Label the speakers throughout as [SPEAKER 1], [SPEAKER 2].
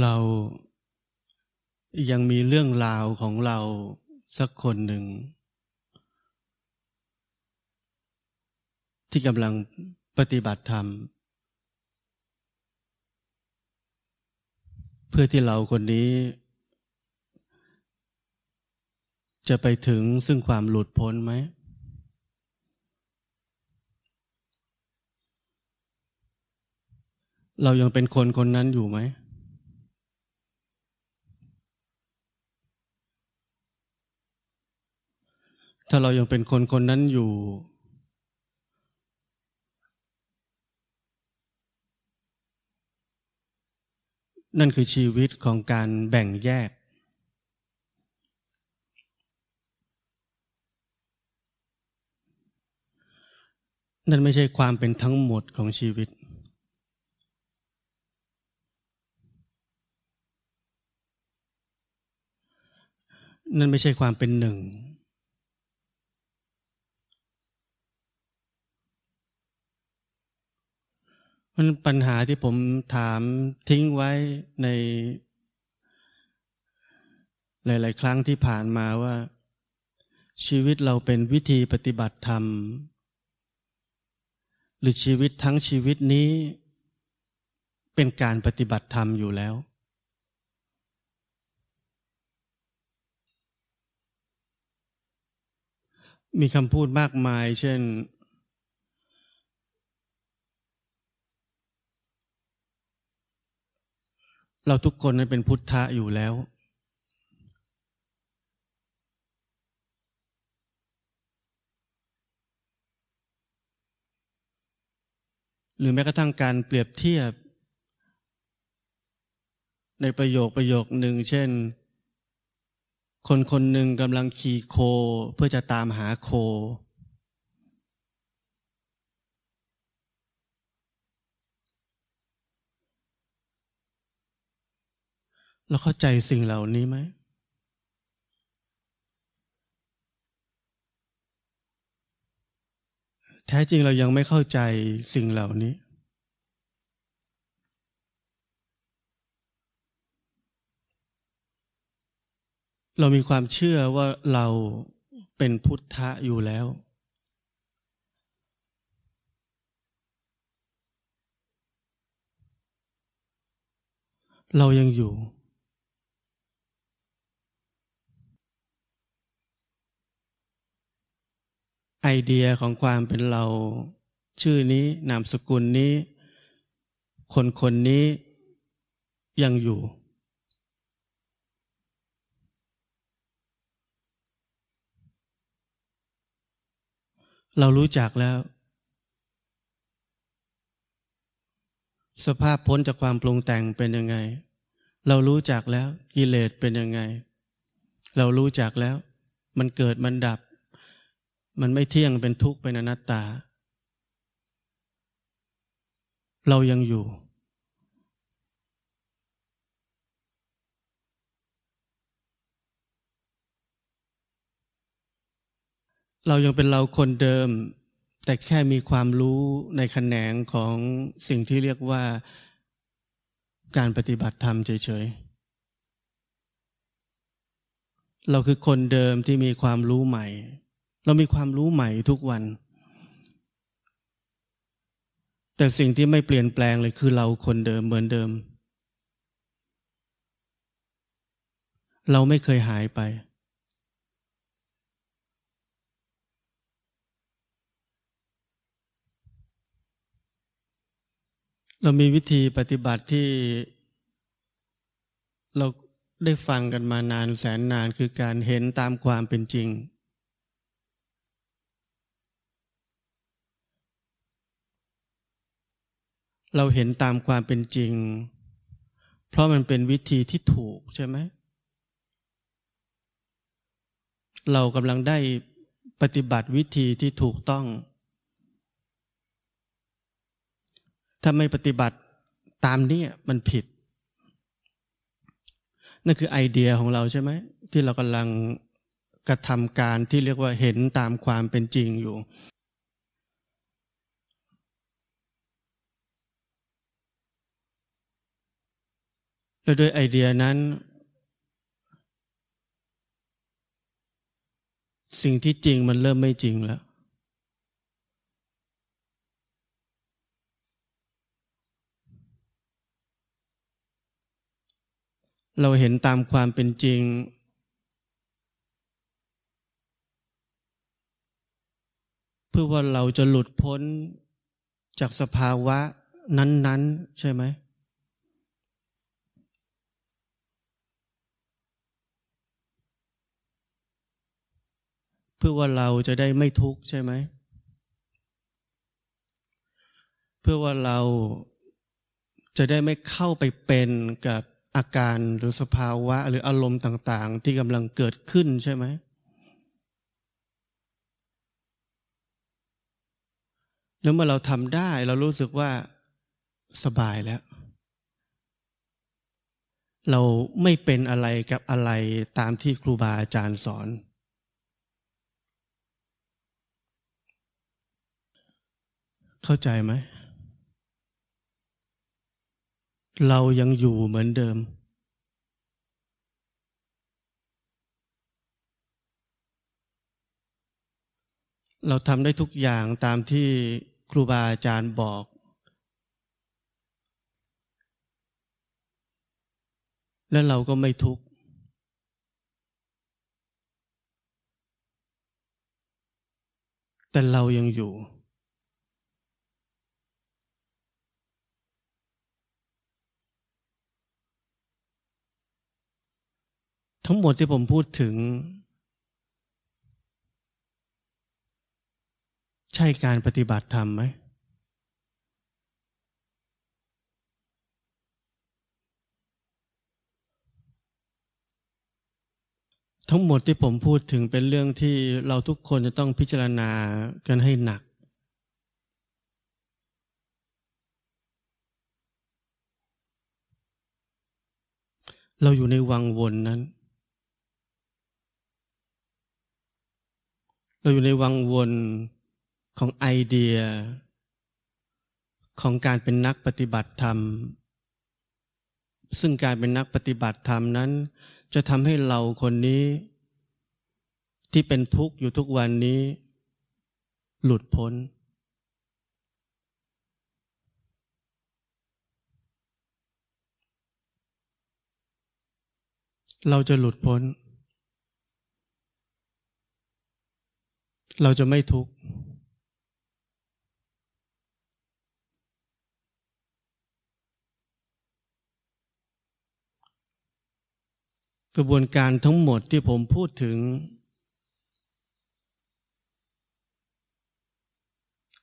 [SPEAKER 1] เรายังมีเรื่องราวของเราสักคนหนึ่ง ที่กำลังปฏิบัติธรรม เพื่อที่เราคนนี้ จะไปถึงซึ่งความหลุดพ้นไหม เรายังเป็นคนคนนั้นอยู่ไหม ถ้าเรายังเป็นคนคนนั้นอยู่ นั่นคือชีวิตของการแบ่งแยก นั่นไม่ใช่ความเป็นทั้งหมดของชีวิตนั่นไม่ใช่ความเป็นหนึ่ง มันปัญหาที่ผมถามทิ้งไว้ในหลาย ๆ ครั้งที่ผ่านมาว่า ชีวิตเราเป็นวิธีปฏิบัติธรรม หรือชีวิตทั้งชีวิตนี้เป็นการปฏิบัติธรรมอยู่แล้ว มีคำพูดมากมาย เช่น เราทุกคนนั้นเป็นพุทธะอยู่แล้ว หรือแม้กระทั่งการเปรียบเทียบ ในประโยคประโยคหนึ่งเช่น คนคนหนึ่งกำลังขี่โคเพื่อจะตามหาโค เราเข้าใจสิ่งเหล่านี้ไหม แท้จริงเรายังไม่เข้าใจสิ่งเหล่านี้ เรามีความเชื่อว่าเราเป็นพุทธะอยู่แล้ว เรายังอยู่ ไอเดียของความเป็นเรา ชื่อนี้นามสกุลนี้ คนคนนี้ยังอยู่ เรารู้จักแล้ว สภาพพ้นจากความปรุงแต่งเป็นยังไง เรารู้จักแล้วกิเลสเป็นยังไง เรารู้จักแล้ว มันเกิดมันดับ มันไม่เที่ยงเป็นทุกข์เป็นอนัตตา เรายังอยู่ เรายังเป็นเราคนเดิม แต่แค่มีความรู้ในแขนงของสิ่งที่เรียกว่าการปฏิบัติธรรมเฉยๆเราคือคนเดิมที่มีความรู้ใหม่ เรามีความรู้ใหม่ทุกวัน แต่สิ่งที่ไม่เปลี่ยนแปลงเลยคือเราคนเดิมเหมือนเดิม เราไม่เคยหายไป เรามีวิธีปฏิบัติที่เราได้ฟังกันมานานแสนนานคือการเห็นตามความเป็นจริง เราเห็นตามความเป็นจริง เพราะมันเป็นวิธีที่ถูกใช่ไหม เรากำลังได้ปฏิบัติวิธีที่ถูกต้อง ถ้าไม่ปฏิบัติตามนี้มันผิด นั่นคือไอเดียของเราใช่ไหม ที่เรากำลังกระทำการที่เรียกว่าเห็นตามความเป็นจริงอยู่ และด้วยไอเดียนั้น สิ่งที่จริงมันเริ่มไม่จริงแล้ว เราเห็นตามความเป็นจริง เพื่อว่าเราจะหลุดพ้นจากสภาวะนั้น ๆ ใช่ไหม เพื่อว่าเราจะได้ไม่ทุกข์ใช่ไหม เพื่อว่าเราจะได้ไม่เข้าไปเป็นกับอาการหรือสภาวะหรืออารมณ์ต่าง ๆ ที่กำลังเกิดขึ้นใช่ไหม แล้วเมื่อเราทำได้เรารู้สึกว่าสบายแล้ว เราไม่เป็นอะไรกับอะไรตามที่ครูบาอาจารย์สอน เข้าใจไหม เรายังอยู่เหมือนเดิม เราทำได้ทุกอย่างตามที่ครูบาอาจารย์บอก และเราก็ไม่ทุกข์แต่เรายังอยู่ ทั้งหมดที่ผมพูดถึง ใช่การปฏิบัติธรรมไหม ทั้งหมดที่ผมพูดถึงเป็นเรื่องที่เราทุกคนจะต้องพิจารณากันให้หนัก เราอยู่ในวังวนนั้น เราอยู่ในวังวนของไอเดีย ของการเป็นนักปฏิบัติธรรม ซึ่งการเป็นนักปฏิบัติธรรมนั้น จะทำให้เราคนนี้ ที่เป็นทุกข์อยู่ทุกวันนี้ หลุดพ้น เราจะหลุดพ้น เราจะไม่ทุกข์ กระบวนการทั้งหมดที่ผมพูดถึง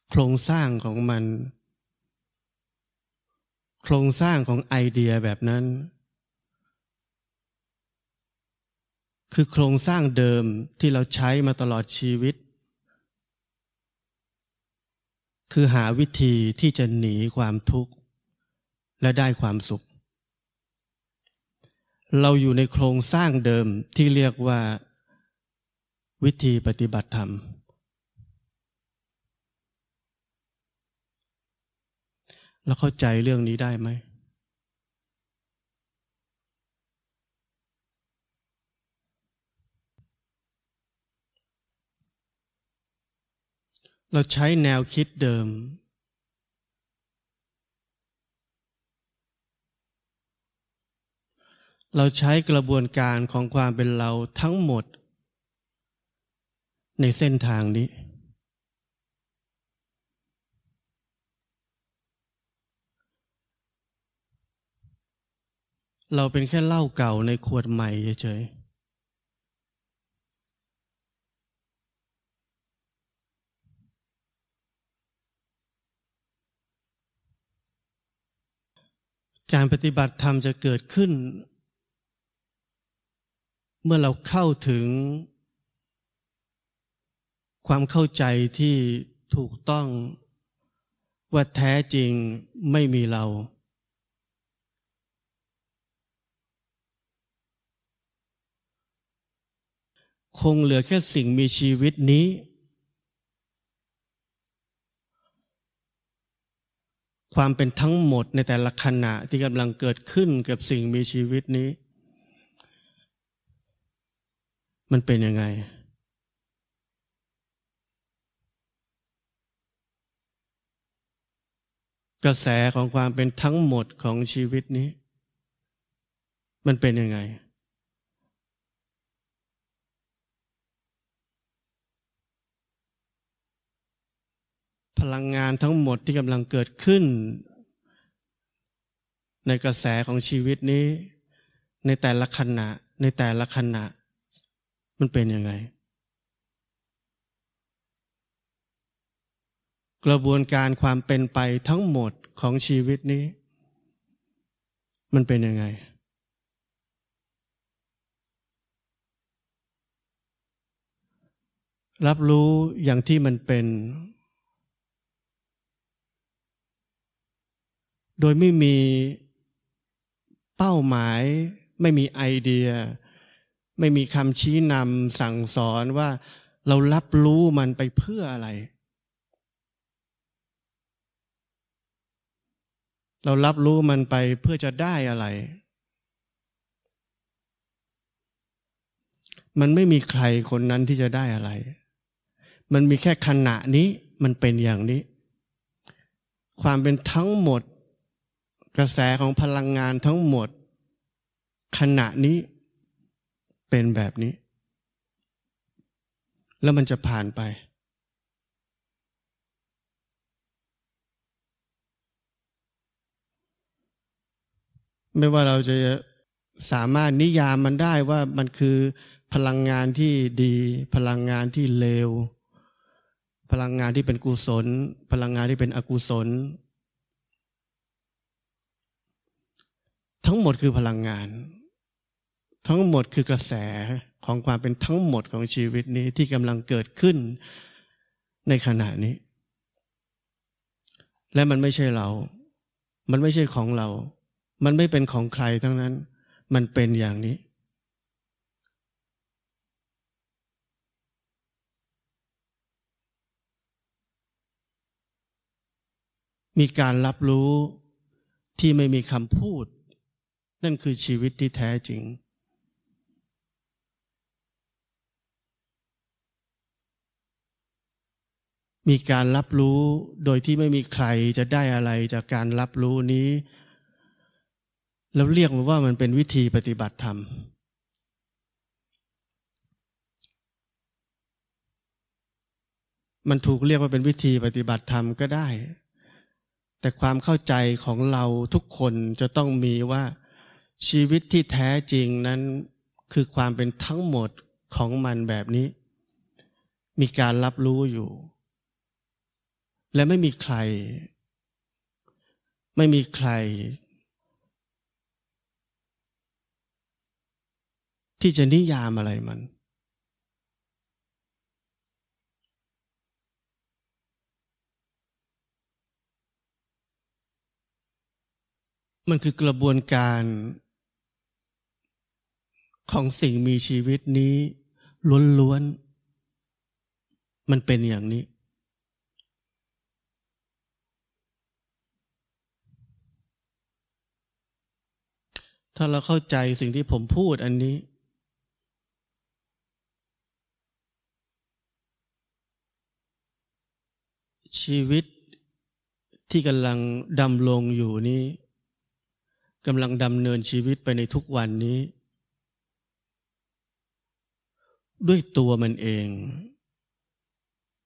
[SPEAKER 1] โครงสร้างของมัน โครงสร้างของไอเดียแบบนั้น คือโครงสร้างเดิมที่เราใช้มาตลอดชีวิต คือหาวิธีที่จะหนีความทุกข์ และได้ความสุข เราอยู่ในโครงสร้างเดิมที่เรียกว่า วิธีปฏิบัติธรรมเราเข้าใจเรื่องนี้ได้ไหม เราใช้แนวคิดเดิม เราใช้กระบวนการของความเป็นเราทั้งหมด ในเส้นทางนี้ เราเป็นแค่เหล้าเก่าในขวดใหม่เฉยๆ การปฏิบัติธรรมจะเกิดขึ้น เมื่อเราเข้าถึง ความเข้าใจที่ถูกต้องว่าแท้จริงไม่มีเรา คงเหลือแค่สิ่งมีชีวิตนี้ ความเป็นทั้งหมดในแต่ละขณะที่กำลังเกิดขึ้นกับสิ่งมีชีวิตนี้ มันเป็นยังไง กระแสของความเป็นทั้งหมดของชีวิตนี้ มันเป็นยังไง พลังงานทั้งหมดที่กำลังเกิดขึ้น ในกระแสของชีวิตนี้ ในแต่ละขณะ ในแต่ละขณะ มันเป็นยังไง กระบวนการความเป็นไปทั้งหมดของชีวิตนี้ มันเป็นยังไงรับรู้อย่างที่มันเป็น โดยไม่มีเป้าหมาย ไม่มีไอเดีย ไม่มีคำชี้นำสั่งสอนว่าเรารับรู้มันไปเพื่ออะไร เรารับรู้มันไปเพื่อจะได้อะไร มันไม่มีใครคนนั้นที่จะได้อะไร มันมีแค่ขณะนี้มันเป็นอย่างนี้ ความเป็นทั้งหมด กระแสของพลังงานทั้งหมด ขณะนี้เป็นแบบนี้ แล้วมันจะผ่านไป ไม่ว่าเราจะสามารถนิยามมันได้ว่ามันคือพลังงานที่ดี พลังงานที่เลว พลังงานที่เป็นกุศล พลังงานที่เป็นอกุศล ทั้งหมดคือพลังงาน ทั้งหมดคือกระแสของความเป็นทั้งหมดของชีวิตนี้ที่กำลังเกิดขึ้นในขณะนี้ และมันไม่ใช่เรา มันไม่ใช่ของเรา มันไม่เป็นของใครทั้งนั้น มันเป็นอย่างนี้ มีการรับรู้ที่ไม่มีคำพูด นั่นคือชีวิตที่แท้จริง มีการรับรู้โดยที่ไม่มีใครจะได้อะไรจากการรับรู้นี้ แล้วเรียกมันว่ามันเป็นวิธีปฏิบัติธรรมมันถูกเรียกว่าเป็นวิธีปฏิบัติธรรมก็ได้ แต่ความเข้าใจของเราทุกคนจะต้องมีว่า ชีวิตที่แท้จริงนั้นคือความเป็นทั้งหมดของมันแบบนี้ มีการรับรู้อยู่ และไม่มีใคร ไม่มีใคร ที่จะนิยามอะไรมัน มันคือกระบวนการ ของสิ่งมีชีวิตนี้ล้วนๆ มันเป็นอย่างนี้ ถ้าเราเข้าใจสิ่งที่ผมพูดอันนี้ ชีวิตที่กำลังดำรงอยู่นี้กำลังดำเนินชีวิตไปในทุกวันนี้ ด้วยตัวมันเอง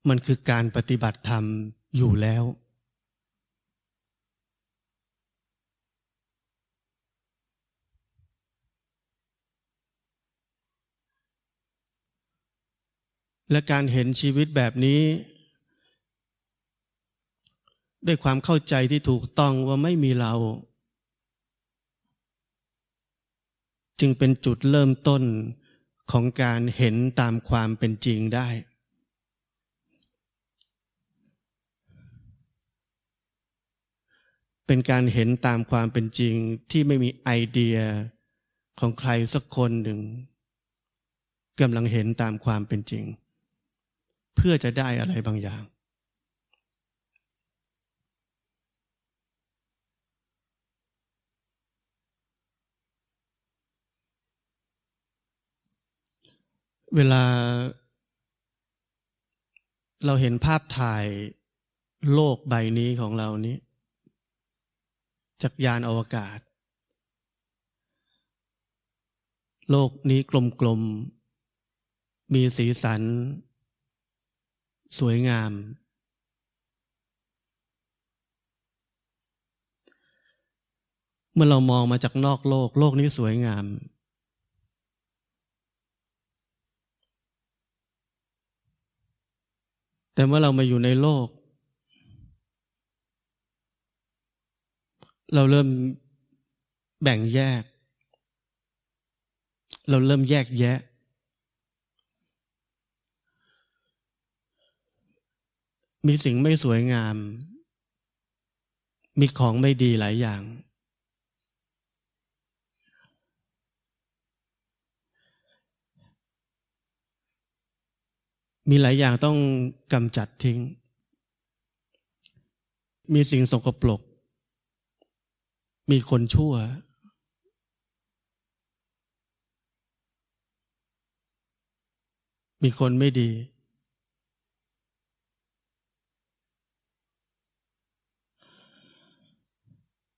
[SPEAKER 1] มันคือการปฏิบัติธรรมอยู่แล้ว และการเห็นชีวิตแบบนี้ ด้วยความเข้าใจที่ถูกต้องว่าไม่มีเรา จึงเป็นจุดเริ่มต้น ของการเห็นตามความเป็นจริงได้ เป็นการเห็นตามความเป็นจริงที่ไม่มีไอเดียของใครสักคนหนึ่งกำลังเห็นตามความเป็นจริง เพื่อจะได้อะไรบางอย่าง เวลา เราเห็นภาพถ่ายโลกใบนี้ของเรานี้ จากยานอวกาศ โลกนี้กลมๆมีสีสัน สวยงาม เมื่อเรามองมาจากนอกโลก โลกนี้สวยงาม แต่เมื่อเรามาอยู่ในโลก เราเริ่มแบ่งแยก เราเริ่มแยกแยะ มีสิ่งไม่สวยงาม มีของไม่ดีหลายอย่าง มีหลายอย่างต้องกำจัดทิ้ง มีสิ่งสกปรก มีคนชั่ว มีคนไม่ดี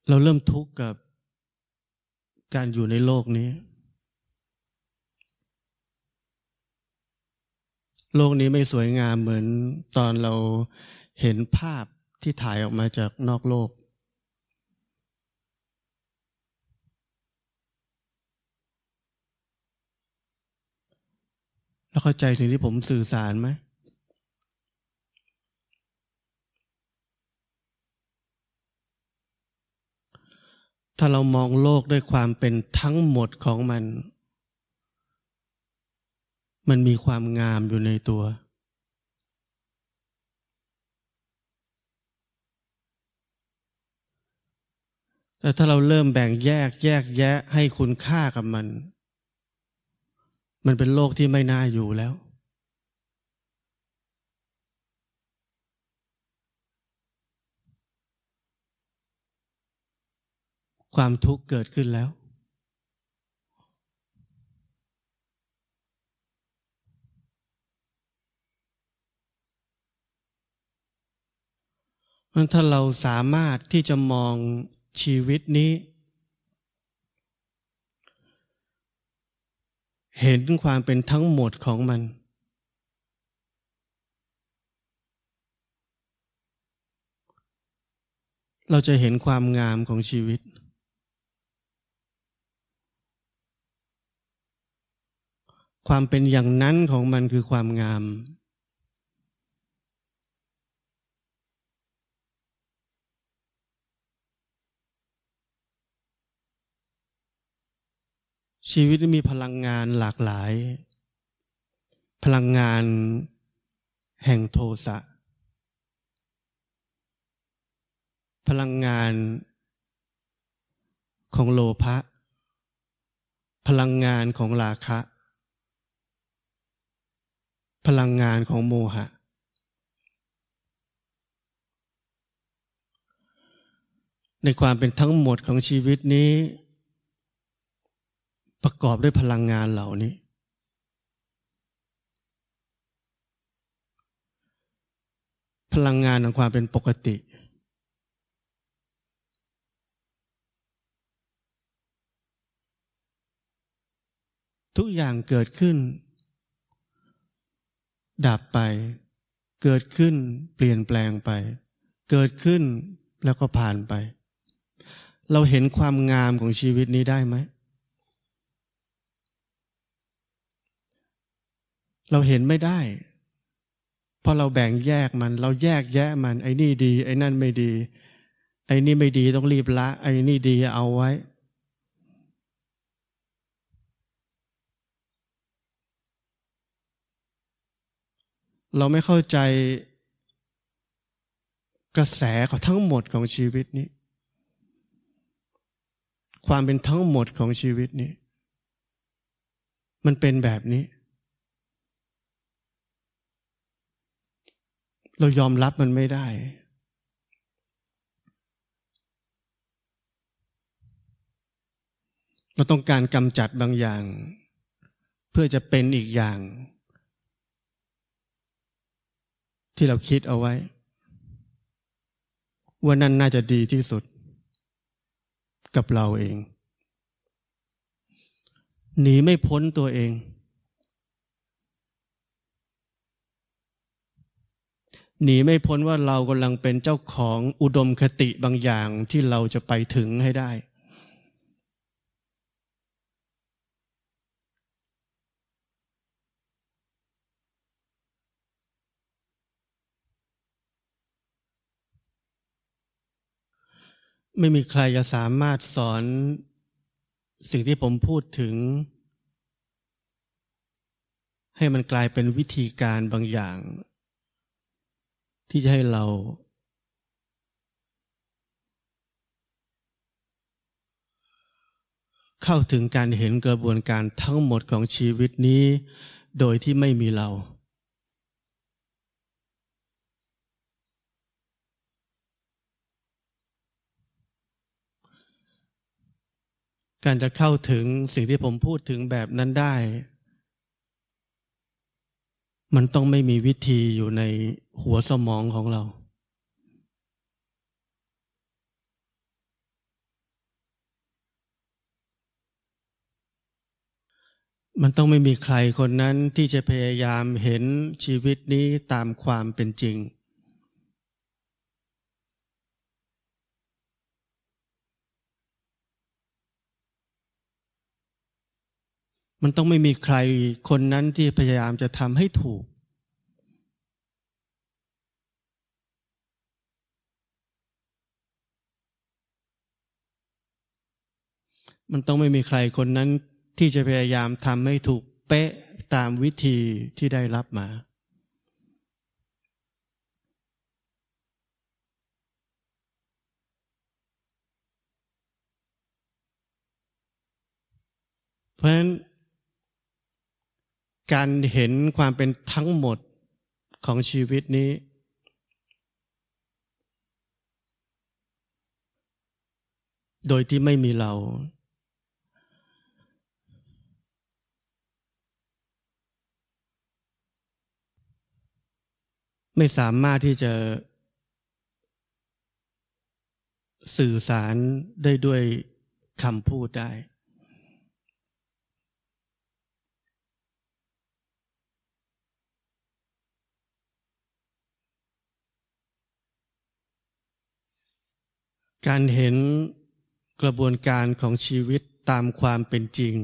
[SPEAKER 1] เราเริ่มทุกข์กับการอยู่ในโลกนี้ โลกนี้ไม่สวยงามเหมือนตอนเราเห็นภาพที่ถ่ายออกมาจากนอกโลก แล้วเข้าใจสิ่งที่ผมสื่อสารไหม ถ้าเรามองโลกด้วยความเป็นทั้งหมดของมัน มันมีความงามอยู่ในตัว แต่ถ้าเราเริ่มแบ่งแยกแยกแยะให้คุณค่ากับมัน มันเป็นโลกที่ไม่น่าอยู่แล้วความทุกข์เกิดขึ้นแล้ว มันถ้าเราสามารถที่จะมองชีวิตนี้ เห็นความเป็นทั้งหมดของมัน เราจะเห็นความงามของชีวิต ความเป็นอย่างนั้นของมันคือความงาม ชีวิตมีพลังงานหลากหลาย พลังงานแห่งโทสะ พลังงานของโลภะ พลังงานของราคะ พลังงานของโมหะ ในความเป็นทั้งหมดของชีวิตนี้ ประกอบด้วยพลังงานเหล่านี้ พลังงานของความเป็นปกติ ทุกอย่างเกิดขึ้น ดับไป เกิดขึ้นเปลี่ยนแปลงไป เกิดขึ้นแล้วก็ผ่านไป เราเห็นความงามของชีวิตนี้ได้ไหม เราเห็นไม่ได้ เพราะเราแบ่งแยกมัน เราแยกแยะมัน ไอ้นี่ดี ไอ้นั่นไม่ดี ไอ้นี่ไม่ดีต้องรีบละ ไอ้นี่ดีเอาไว้ เราไม่เข้าใจกระแสของทั้งหมดของชีวิตนี้ ความเป็นทั้งหมดของชีวิตนี้ มันเป็นแบบนี้ เรายอมรับมันไม่ได้ เราต้องการกำจัดบางอย่าง เพื่อจะเป็นอีกอย่าง ที่เราคิดเอาไว้ ว่านั่นน่าจะดีที่สุด กับเราเอง หนีไม่พ้นตัวเอง หนีไม่พ้นว่าเรากำลังเป็นเจ้าของอุดมคติบางอย่างที่เราจะไปถึงให้ได้ ไม่มีใครจะสามารถสอนสิ่งที่ผมพูดถึง ให้มันกลายเป็นวิธีการบางอย่าง ที่จะให้เรา เข้าถึงการเห็นกระบวนการทั้งหมดของชีวิตนี้ โดยที่ไม่มีเรา การจะเข้าถึงสิ่งที่ผมพูดถึงแบบนั้นได้ มันต้องไม่มีวิธีอยู่ในหัวสมองของเรา มันต้องไม่มีใครคนนั้นที่จะพยายามเห็นชีวิตนี้ตามความเป็นจริง มันต้องไม่มีใครคนนั้นที่พยายามจะทำให้ถูก มันต้องไม่มีใครคนนั้นที่จะพยายามทำให้ถูกเป๊ะตามวิธีที่ได้รับมา เพราะฉะนั้น การเห็นความเป็นทั้งหมดของชีวิตนี้ โดยที่ไม่มีเรา ไม่สามารถที่จะสื่อสารได้ด้วยคำพูดได้ การเห็นกระบวนการของชีวิตตามความเป็นจริง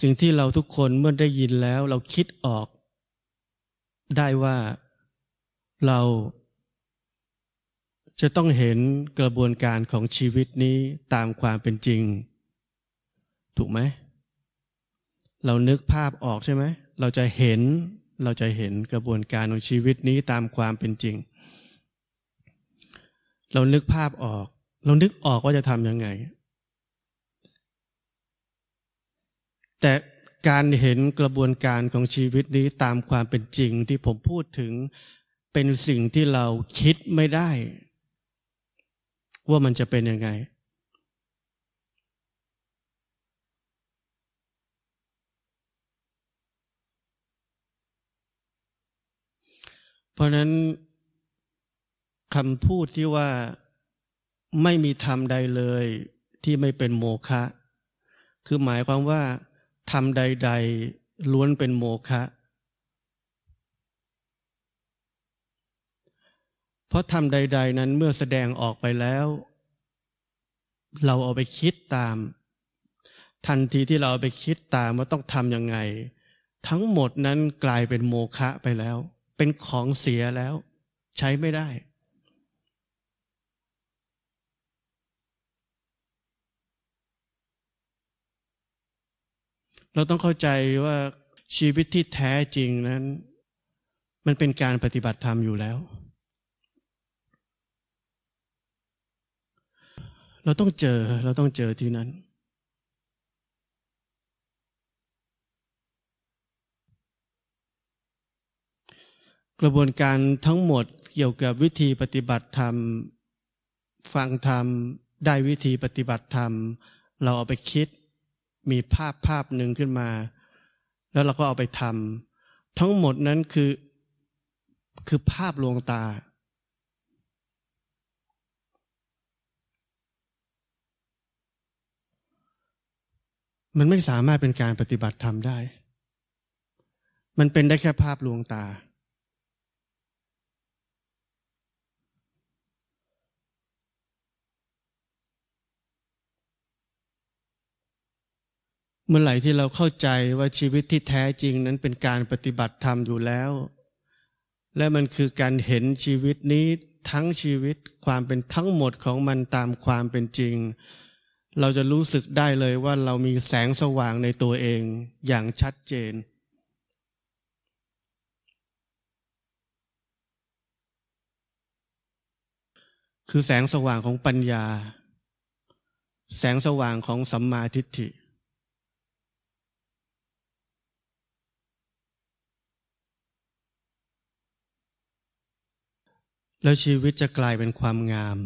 [SPEAKER 1] สิ่งที่เราทุกคนเมื่อได้ยินแล้วเราคิดออก ได้ว่าเราจะต้องเห็นกระบวนการของชีวิตนี้ตามความเป็นจริง ถูกไหม เรานึกภาพออกใช่ไหม เราจะเห็น เราจะเห็นกระบวนการของชีวิตนี้ตามความเป็นจริง เรานึกภาพออก เรานึกออกว่าจะทำยังไง แต่การเห็นกระบวนการของชีวิตนี้ตามความเป็นจริงที่ผมพูดถึงเป็นสิ่งที่เราคิดไม่ได้ ว่ามันจะเป็นยังไง ราะนั้นคำพูดที่ว่าไม่มีธรรมใดเลยที่ไม่เป็นโมฆะคือหมายความว่าทำใด ๆ ล้วนเป็นโมฆะเพราะทำใด ๆ นั้นเมื่อแสดงออกไปแล้ว เราเอาไปคิดตาม ทันทีที่เราเอาไปคิดตามว่าต้องทำยังไง ทั้งหมดนั้นกลายเป็นโมฆะไปแล้ว เป็นของเสียแล้ว ใช้ไม่ได้ เราต้องเข้าใจว่าชีวิตที่แท้จริงนั้น มันเป็นการปฏิบัติธรรมอยู่แล้ว เราต้องเจอเราต้องเจอที่นั้น กระบวนการทั้งหมดเกี่ยวกับวิธีปฏิบัติธรรม ฟังธรรม ได้วิธีปฏิบัติธรรม เราเอาไปคิด มีภาพภาพหนึ่งขึ้นมา แล้วเราก็เอาไปทำทั้งหมดนั้นคือคือภาพลวงตา มันไม่สามารถเป็นการปฏิบัติธรรมได้ มันเป็นได้แค่ภาพลวงตา เมื่อไหร่ที่เราเข้าใจว่าชีวิตที่แท้จริงนั้นเป็นการปฏิบัติธรรมอยู่แล้ว และมันคือการเห็นชีวิตนี้ทั้งชีวิตความเป็นทั้งหมดของมันตามความเป็นจริง เราจะรู้สึกได้เลยว่าเรามีแสงสว่างในตัวเองอย่างชัดเจนคือแสงสว่างของปัญญา แสงสว่างของสัมมาทิฏฐิ แล้วชีวิตจะกลายเป็นความงาม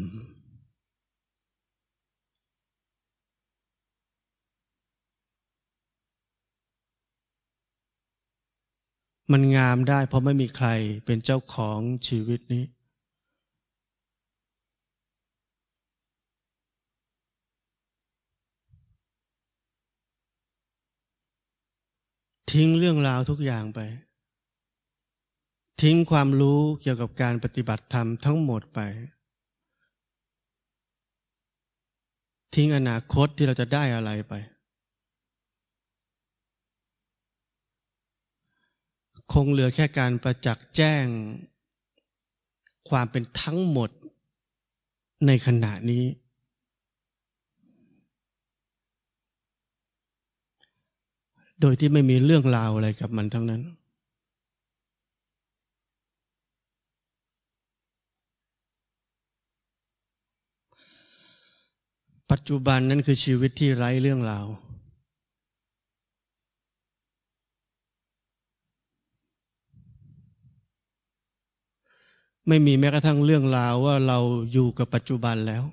[SPEAKER 1] มันงามได้เพราะไม่มีใครเป็นเจ้าของชีวิตนี้ ทิ้งเรื่องราวทุกอย่างไป ทิ้งความรู้เกี่ยวกับการปฏิบัติธรรมทั้งหมดไป ทิ้งอนาคตที่เราจะได้อะไรไป คงเหลือแค่การประจักษ์แจ้ง ความเป็นทั้งหมดในขณะนี้ โดยที่ไม่มีเรื่องราวอะไรกับมันทั้งนั้น ปัจจุบันนั้นคือชีวิตที่ไร้เรื่องราว ไม่มีแม้กระทั่งเรื่องราวว่าเราอยู่กับปัจจุบันแล้ว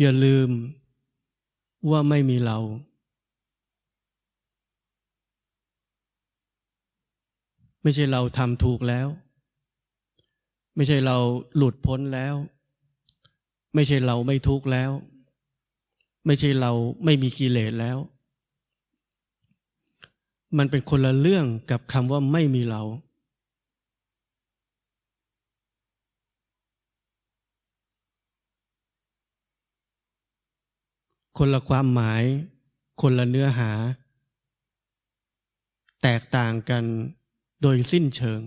[SPEAKER 1] อย่าลืมว่าไม่มีเราไม่ใช่เราทำถูกแล้ว ไม่ใช่เราหลุดพ้นแล้ว ไม่ใช่เราไม่ทุกข์แล้ว ไม่ใช่เราไม่มีกิเลสแล้ว มันเป็นคนละเรื่องกับคำว่าไม่มีเรา คนละความหมาย คนละเนื้อหา แตกต่างกันโดยสิ้นเชิง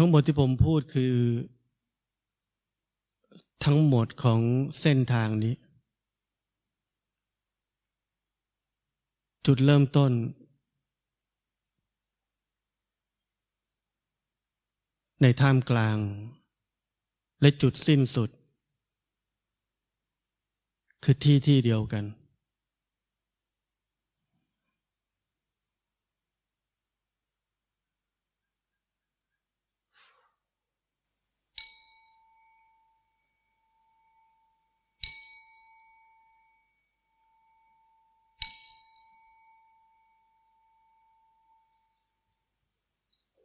[SPEAKER 1] ทั้งหมดที่ผมพูดคือ ทั้งหมดของเส้นทางนี้ จุดเริ่มต้น ในท่ามกลาง และจุดสิ้นสุด คือที่ที่เดียวกัน